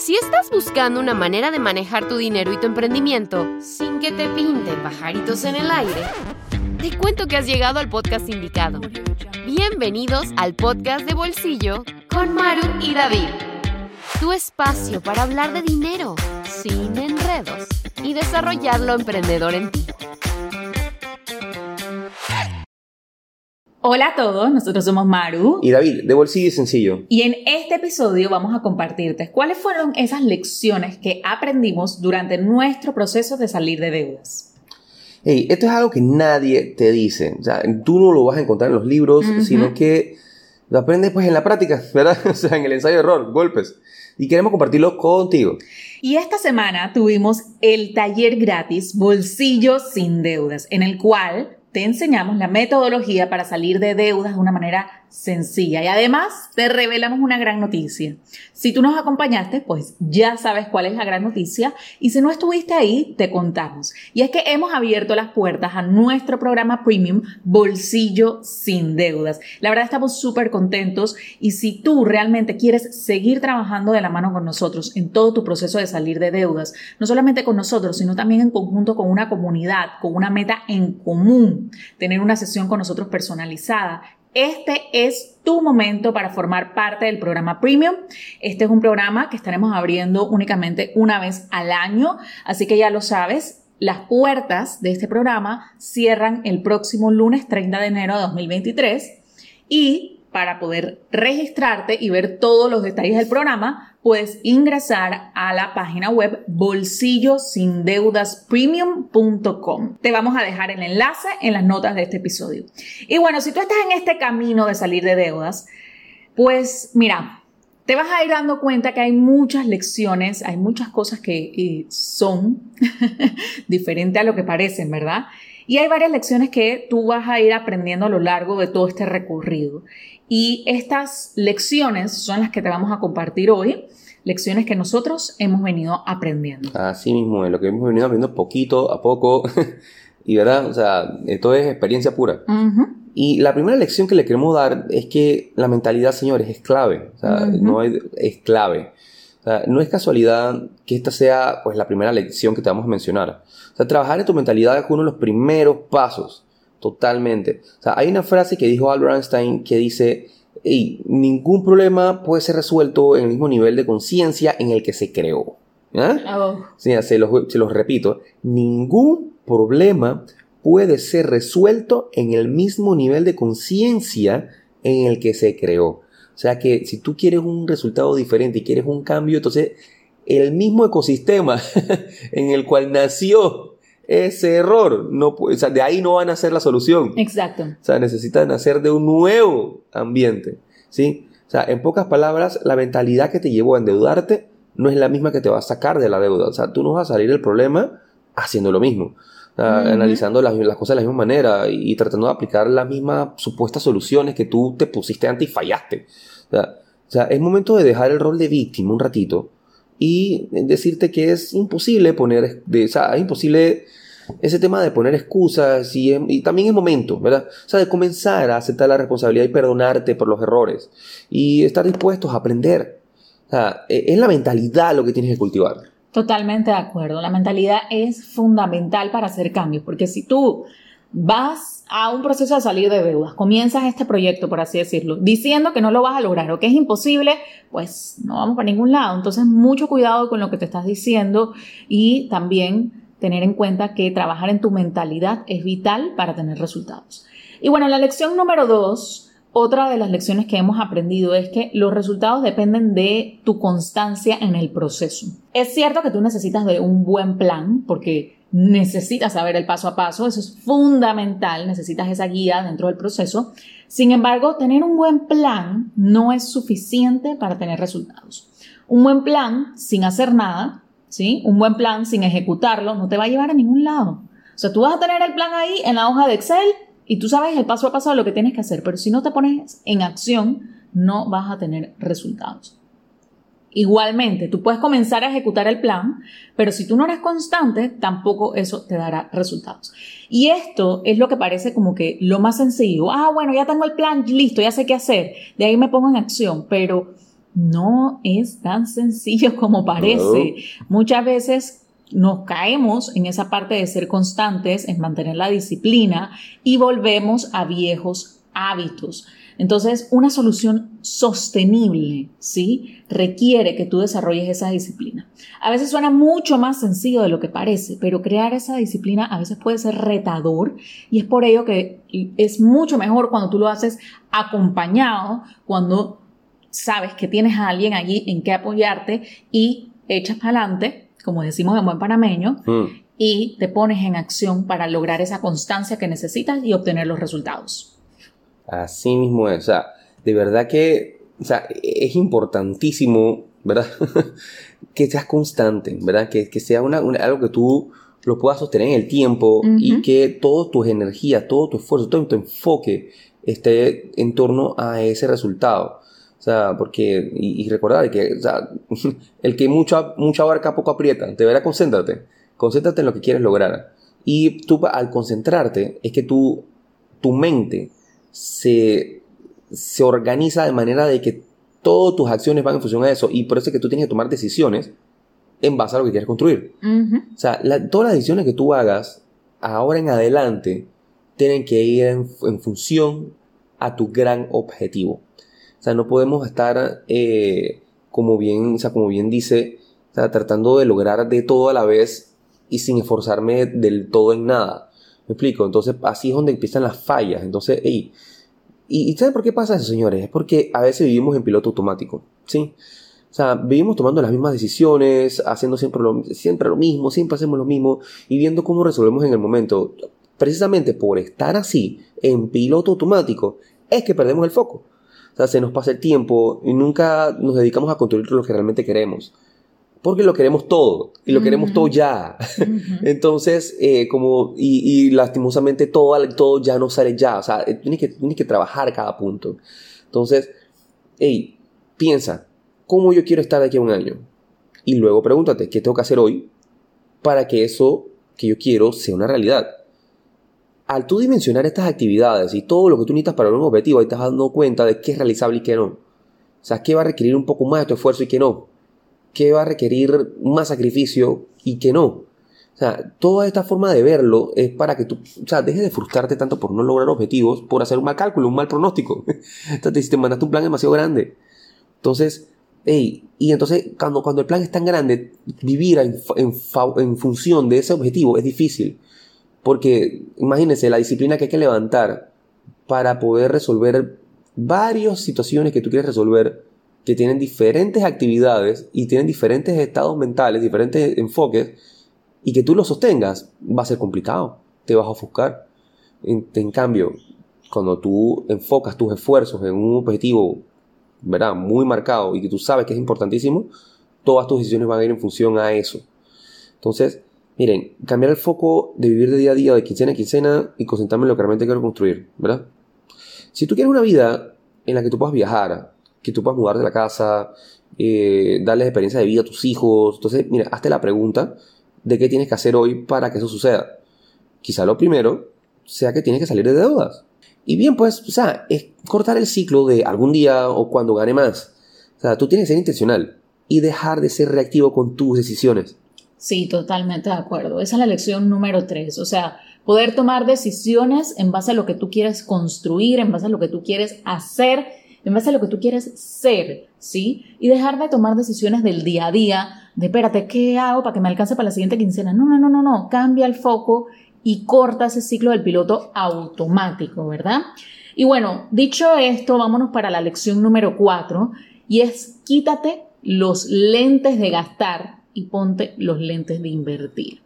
Si estás buscando una manera de manejar tu dinero y tu emprendimiento sin que te pinten pajaritos en el aire, te cuento que has llegado al podcast indicado. Bienvenidos al podcast de bolsillo con Maru y David. Tu espacio para hablar de dinero sin enredos y desarrollar lo emprendedor en ti. Hola a todos, nosotros somos Maru y David, de Bolsillo y Sencillo. Y en este episodio vamos a compartirte cuáles fueron esas lecciones que aprendimos durante nuestro proceso de salir de deudas. Hey, esto es algo que nadie te dice. O sea, tú no lo vas a encontrar en los libros, sino que lo aprendes pues en la práctica, ¿verdad? O sea, en el ensayo de error, golpes. Y queremos compartirlo contigo. Y esta semana tuvimos el taller gratis Bolsillo sin deudas, en el cual te enseñamos la metodología para salir de deudas de una manera sencilla y además te revelamos una gran noticia. Si tú nos acompañaste, pues ya sabes cuál es la gran noticia y si no estuviste ahí, te contamos. Y es que hemos abierto las puertas a nuestro programa premium Bolsillo sin deudas. La verdad estamos súper contentos y si tú realmente quieres seguir trabajando de la mano con nosotros en todo tu proceso de salir de deudas, no solamente con nosotros, sino también en conjunto con una comunidad, con una meta en común, tener una sesión con nosotros personalizada este es tu momento para formar parte del programa Premium. Este es un programa que estaremos abriendo únicamente una vez al año, así que ya lo sabes, las puertas de este programa cierran el próximo lunes 30 de enero de 2023 y para poder registrarte y ver todos los detalles del programa, puedes ingresar a la página web bolsillosindeudaspremium.com. Te vamos a dejar el enlace en las notas de este episodio. Y bueno, si tú estás en este camino de salir de deudas, pues mira, te vas a ir dando cuenta que hay muchas lecciones, hay muchas cosas que eh, son diferentes a lo que parecen, ¿verdad? Y hay varias lecciones que tú vas a ir aprendiendo a lo largo de todo este recorrido. Y estas lecciones son las que te vamos a compartir hoy, lecciones que nosotros hemos venido aprendiendo. Así mismo, es lo que hemos venido aprendiendo poquito a poco. y verdad, o sea, esto es experiencia pura. Y la primera lección que le queremos dar es que la mentalidad, señores, es clave. O sea, no es clave. O sea, no es casualidad que esta sea pues, la primera lección que te vamos a mencionar. O sea, trabajar en tu mentalidad es uno de los primeros pasos, totalmente. O sea, hay una frase que dijo Albert Einstein que dice, hey, ningún problema puede ser resuelto en el mismo nivel de conciencia en el que se creó. Oh. Sí, se, los, se los repito, ningún problema puede ser resuelto en el mismo nivel de conciencia en el que se creó. O sea que si tú quieres un resultado diferente y quieres un cambio, entonces el mismo ecosistema en el cual nació ese error, no, o sea, de ahí no van a ser la solución. Exacto. O sea, necesitan nacer de un nuevo ambiente, ¿sí? O sea, en pocas palabras, la mentalidad que te llevó a endeudarte no es la misma que te va a sacar de la deuda. O sea, tú no vas a salir del problema haciendo lo mismo. Analizando las, cosas de la misma manera y, tratando de aplicar las mismas supuestas soluciones que tú te pusiste antes y fallaste. O sea, es momento de dejar el rol de víctima un ratito y decirte que es imposible poner, de, o sea, es imposible ese tema de poner excusas y, y, también es momento, ¿verdad? O sea, de comenzar a aceptar la responsabilidad y perdonarte por los errores y estar dispuestos a aprender. O sea, e, es la mentalidad lo que tienes que cultivar. Totalmente de acuerdo. La mentalidad es fundamental para hacer cambios, porque si tú vas a un proceso de salir de deudas, comienzas este proyecto, por así decirlo, diciendo que no lo vas a lograr o que es imposible, pues no vamos para ningún lado. Entonces, mucho cuidado con lo que te estás diciendo y también tener en cuenta que trabajar en tu mentalidad es vital para tener resultados. Y bueno, la lección número dos, otra de las lecciones que hemos aprendido es que los resultados dependen de tu constancia en el proceso. Es cierto que tú necesitas de un buen plan porque necesitas saber el paso a paso, eso es fundamental, necesitas esa guía dentro del proceso. Sin embargo, tener un buen plan no es suficiente para tener resultados. Un buen plan sin hacer nada, ¿sí? Un buen plan sin ejecutarlo no te va a llevar a ningún lado. O sea, tú vas a tener el plan ahí en la hoja de Excel y tú sabes el paso a paso de lo que tienes que hacer, pero si no te pones en acción, no vas a tener resultados. Igualmente, tú puedes comenzar a ejecutar el plan, pero si tú no eres constante, tampoco eso te dará resultados. Y esto es lo que parece como que lo más sencillo. Ah, bueno, ya tengo el plan, listo, ya sé qué hacer. De ahí me pongo en acción, pero no es tan sencillo como parece. Muchas veces nos caemos en esa parte de ser constantes, en mantener la disciplina y volvemos a viejos hábitos. Entonces, una solución sostenible, ¿sí? Requiere que tú desarrolles esa disciplina. A veces suena mucho más sencillo de lo que parece, pero crear esa disciplina a veces puede ser retador y es por ello que es mucho mejor cuando tú lo haces acompañado, cuando sabes que tienes a alguien allí en que apoyarte y echas para adelante, como decimos en buen panameño, mm. y te pones en acción para lograr esa constancia que necesitas y obtener los resultados. Así mismo es. O sea, de verdad que o sea, es importantísimo, ¿verdad? que seas constante, ¿verdad? Que, que sea una, algo que tú lo puedas sostener en el tiempo y que todas tus energías, todo tu esfuerzo, todo tu enfoque esté en torno a ese resultado. O sea, porque, y, recordar que, o sea, el que mucha, mucha abarca poco aprieta, de verdad concéntrate, concéntrate en lo que quieres lograr. Y tú al concentrarte es que tú, tu mente se, se organiza de manera de que todas tus acciones van en función a eso y por eso es que tú tienes que tomar decisiones en base a lo que quieres construir. O sea, todas las decisiones que tú hagas ahora en adelante tienen que ir en, función a tu gran objetivo. O sea, no podemos estar, eh, como, bien, o sea, como bien dice, tratando de lograr de todo a la vez y sin esforzarme del todo en nada. ¿Me explico? Entonces, así es donde empiezan las fallas. Entonces, ¿y, ¿y ¿saben por qué pasa eso, señores? Es porque a veces vivimos en piloto automático, ¿sí? O sea, vivimos tomando las mismas decisiones, haciendo siempre lo, siempre lo mismo, siempre hacemos lo mismo y viendo cómo resolvemos en el momento. Precisamente por estar así, en piloto automático, es que perdemos el foco. Sea, se nos pasa el tiempo y nunca nos dedicamos a construir lo que realmente queremos porque lo queremos todo y lo queremos todo ya. Entonces, eh, como, y, lastimosamente todo, todo ya no sale ya, o sea, eh, tienes que, tienes que trabajar cada punto. Entonces, hey, piensa, ¿cómo yo quiero estar de aquí a un año? Y luego pregúntate, ¿qué tengo que hacer hoy para que eso que yo quiero sea una realidad? Al tú dimensionar estas actividades y todo lo que tú necesitas para un objetivo, ahí estás dando cuenta de qué es realizable y qué no. O sea, qué va a requerir un poco más de tu esfuerzo y qué no qué va a requerir más sacrificio y qué no. O sea, toda esta forma de verlo es para que tú, o sea, dejes de frustrarte tanto por no lograr objetivos, por hacer un mal cálculo, un mal pronóstico. Entonces, si te mandaste un plan demasiado grande. Entonces, hey, y entonces cuando, cuando el plan es tan grande, vivir en función de ese objetivo es difícil. Porque imagínense la disciplina que hay que levantar para poder resolver varias situaciones que tú quieres resolver que tienen diferentes actividades y tienen diferentes estados mentales, diferentes enfoques, y que tú los sostengas, va a ser complicado, te vas a ofuscar. En, cambio, cuando tú enfocas tus esfuerzos en un objetivo, ¿verdad? Muy marcado y que tú sabes que es importantísimo, todas tus decisiones van a ir en función a eso. Entonces, miren, cambiar el foco de vivir de día a día, de quincena a quincena y concentrarme en lo que realmente quiero construir, ¿verdad? Si tú quieres una vida en la que tú puedas viajar, que tú puedas mudar de la casa, eh, darles experiencia de vida a tus hijos. Entonces, mira, hazte la pregunta de qué tienes que hacer hoy para que eso suceda. Quizá lo primero sea que tienes que salir de deudas. Y bien, pues, o sea, es cortar el ciclo de algún día o cuando gane más. O sea, tú tienes que ser intencional y dejar de ser reactivo con tus decisiones. Sí, totalmente de acuerdo. Esa es la lección número tres. O sea, poder tomar decisiones en base a lo que tú quieres construir, en base a lo que tú quieres hacer en base a lo que tú quieres ser, ¿sí? Y dejar de tomar decisiones del día a día, de espérate, ¿qué hago para que me alcance para la siguiente quincena? No, no, no, no, no, cambia el foco y corta ese ciclo del piloto automático, ¿verdad? Y bueno, dicho esto, vámonos para la lección número cuatro y es quítate los lentes de gastar y ponte los lentes de invertir.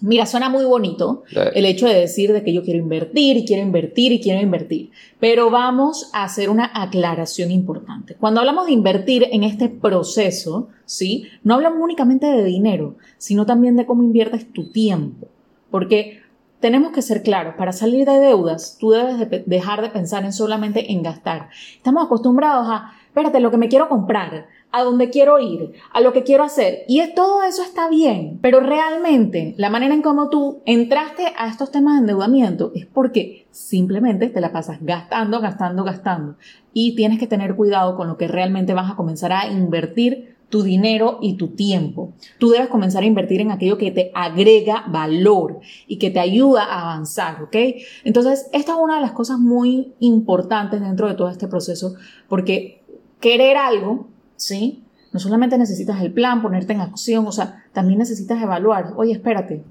Mira, suena muy bonito el hecho de decir de que yo quiero invertir y quiero invertir y quiero invertir, pero vamos a hacer una aclaración importante. Cuando hablamos de invertir en este proceso, ¿sí? No hablamos únicamente de dinero, sino también de cómo inviertes tu tiempo, porque tenemos que ser claros, para salir de deudas, tú debes dejar de pensar en solamente en gastar. Estamos acostumbrados a, espérate, lo que me quiero comprar, a dónde quiero ir, a lo que quiero hacer. Y todo eso está bien, pero realmente la manera en cómo tú entraste a estos temas de endeudamiento es porque simplemente te la pasas gastando, gastando, gastando. Y tienes que tener cuidado con lo que realmente vas a comenzar a invertir tu dinero y tu tiempo. Tú debes comenzar a invertir en aquello que te agrega valor y que te ayuda a avanzar, ¿ok? Entonces, esta es una de las cosas muy importantes dentro de todo este proceso, porque querer algo ¿sí? No solamente necesitas el plan, ponerte en acción, o sea, también necesitas evaluar, oye, espérate,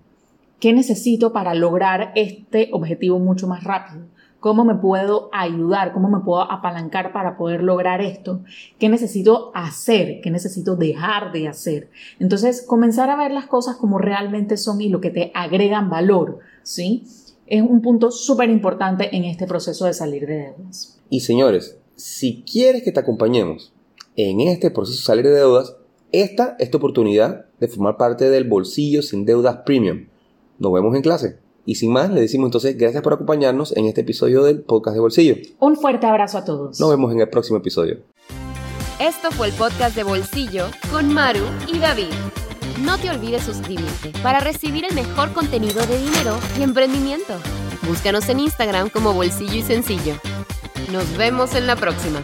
¿qué necesito para lograr este objetivo mucho más rápido? ¿Cómo me puedo ayudar? ¿Cómo me puedo apalancar para poder lograr esto? ¿Qué necesito hacer? ¿Qué necesito dejar de hacer? Entonces, comenzar a ver las cosas como realmente son y lo que te agregan valor, ¿sí? Es un punto súper importante en este proceso de salir de deudas. Y señores, si quieres que te acompañemos en este proceso de salir de deudas, esta es tu oportunidad de formar parte del bolsillo sin deudas premium. Nos vemos en clase. Y sin más, le decimos entonces gracias por acompañarnos en este episodio del podcast de bolsillo. Un fuerte abrazo a todos. Nos vemos en el próximo episodio. Esto fue el podcast de bolsillo con Maru y David. No te olvides suscribirte para recibir el mejor contenido de dinero y emprendimiento. Búscanos en Instagram como Bolsillo y Sencillo. Nos vemos en la próxima.